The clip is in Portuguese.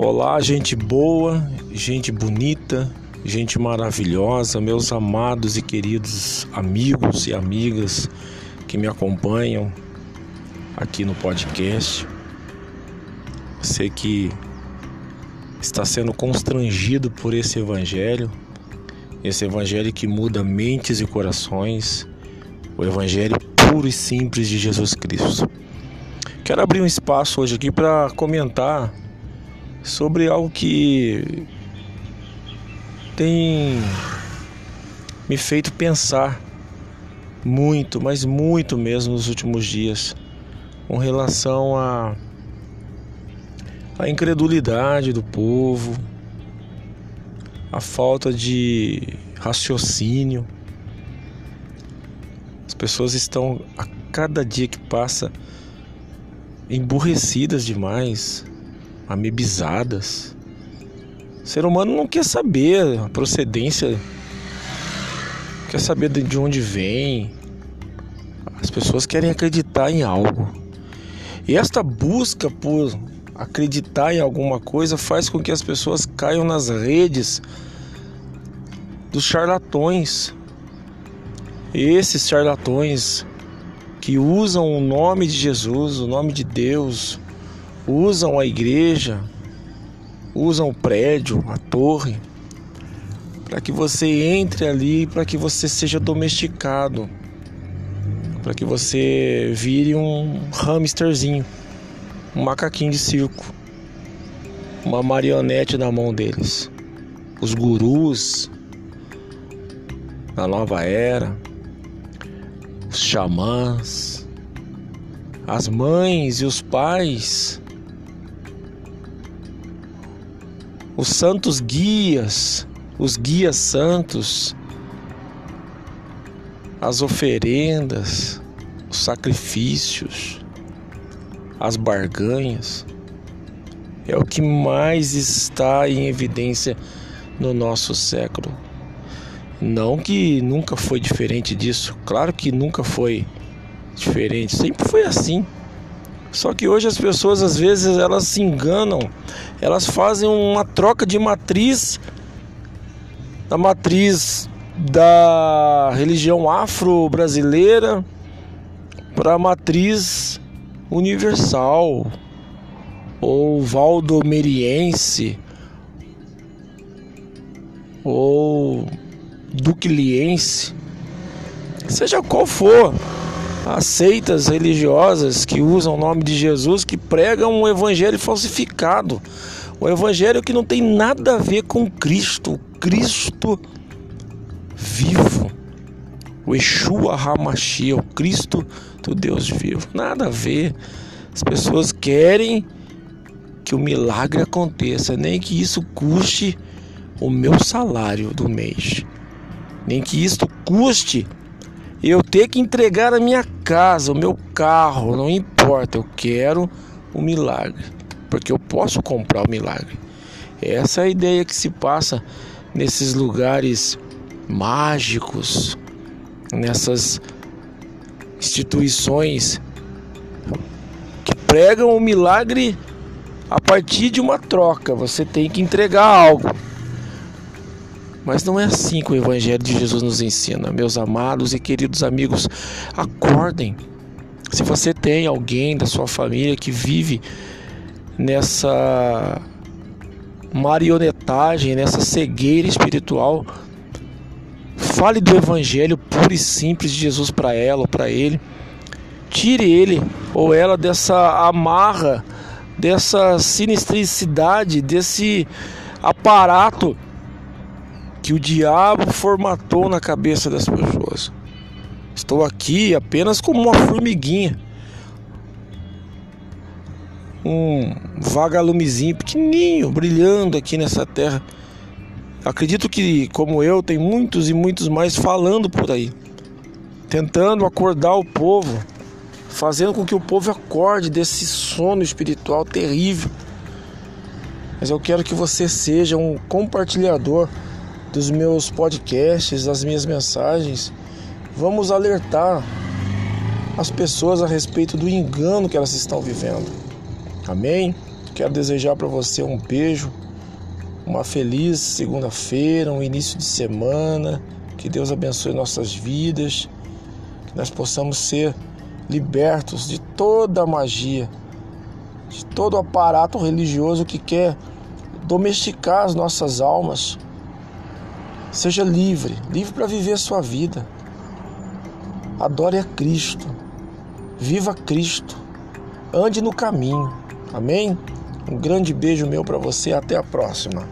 Olá, gente boa, gente bonita, gente maravilhosa, meus amados e queridos amigos e amigas que me acompanham aqui no podcast. Você que está sendo constrangido por esse evangelho, esse evangelho que muda mentes e corações, o evangelho puro e simples de Jesus Cristo. Quero abrir um espaço hoje aqui para comentar sobre algo que tem me feito pensar muito, mas muito mesmo nos últimos dias, com relação a a incredulidade do povo, a falta de raciocínio. As pessoas estão a cada dia que passa emburrecidas demais, amebizadas. O ser humano não quer saber a procedência, quer saber de onde vem. As pessoas querem acreditar em algo. E esta busca por acreditar em alguma coisa faz com que as pessoas caiam nas redes dos charlatões. Esses charlatões que usam o nome de Jesus, o nome de Deus, usam a igreja, usam o prédio, a torre, para que você entre ali, para que você seja domesticado, para que você vire um hamsterzinho, um macaquinho de circo, uma marionete na mão deles. Os gurus da nova era, os xamãs, as mães e os pais os santos guias, os guias santos, as oferendas, os sacrifícios, as barganhas, é o que mais está em evidência no nosso século. Não que nunca foi diferente disso, claro que nunca foi diferente, sempre foi assim. Só que hoje as pessoas às vezes elas se enganam, elas fazem uma troca de matriz da matriz da religião afro-brasileira para a matriz universal ou valdomeriense ou duquiliense, seja qual for as seitas religiosas que usam o nome de Jesus, que pregam um evangelho falsificado, um evangelho que não tem nada a ver com Cristo, Cristo vivo, o Yeshua Hamashia, o Cristo do Deus vivo, nada a ver. As pessoas querem que o milagre aconteça, nem que isso custe o meu salário do mês, nem que isto custe eu ter que entregar a minha casa, o meu carro, não importa, eu quero o milagre, porque eu posso comprar o milagre. Essa é a ideia que se passa nesses lugares mágicos, nessas instituições que pregam o milagre a partir de uma troca. Você tem que entregar algo. Mas não é assim que o Evangelho de Jesus nos ensina. Meus amados e queridos amigos, acordem. Se você tem alguém da sua família que vive nessa marionetagem, nessa cegueira espiritual, fale do Evangelho puro e simples de Jesus para ela ou para ele. Tire ele ou ela dessa amarra, dessa sinistricidade, desse aparato que o diabo formatou na cabeça das pessoas. Estou aqui apenas como uma formiguinha. Um vagalumezinho pequenininho brilhando aqui nessa terra. Acredito que, como eu, tem muitos e muitos mais falando por aí, tentando acordar o povo, fazendo com que o povo acorde desse sono espiritual terrível. Mas eu quero que você seja um compartilhador dos meus podcasts, das minhas mensagens, vamos alertar as pessoas a respeito do engano que elas estão vivendo. Amém? Quero desejar para você um beijo, uma feliz segunda-feira, um início de semana. Que Deus abençoe nossas vidas, que nós possamos ser libertos de toda a magia, de todo o aparato religioso que quer domesticar as nossas almas. Seja livre, livre para viver a sua vida. Adore a Cristo. Viva Cristo. Ande no caminho. Amém? Um grande beijo meu para você. Até a próxima.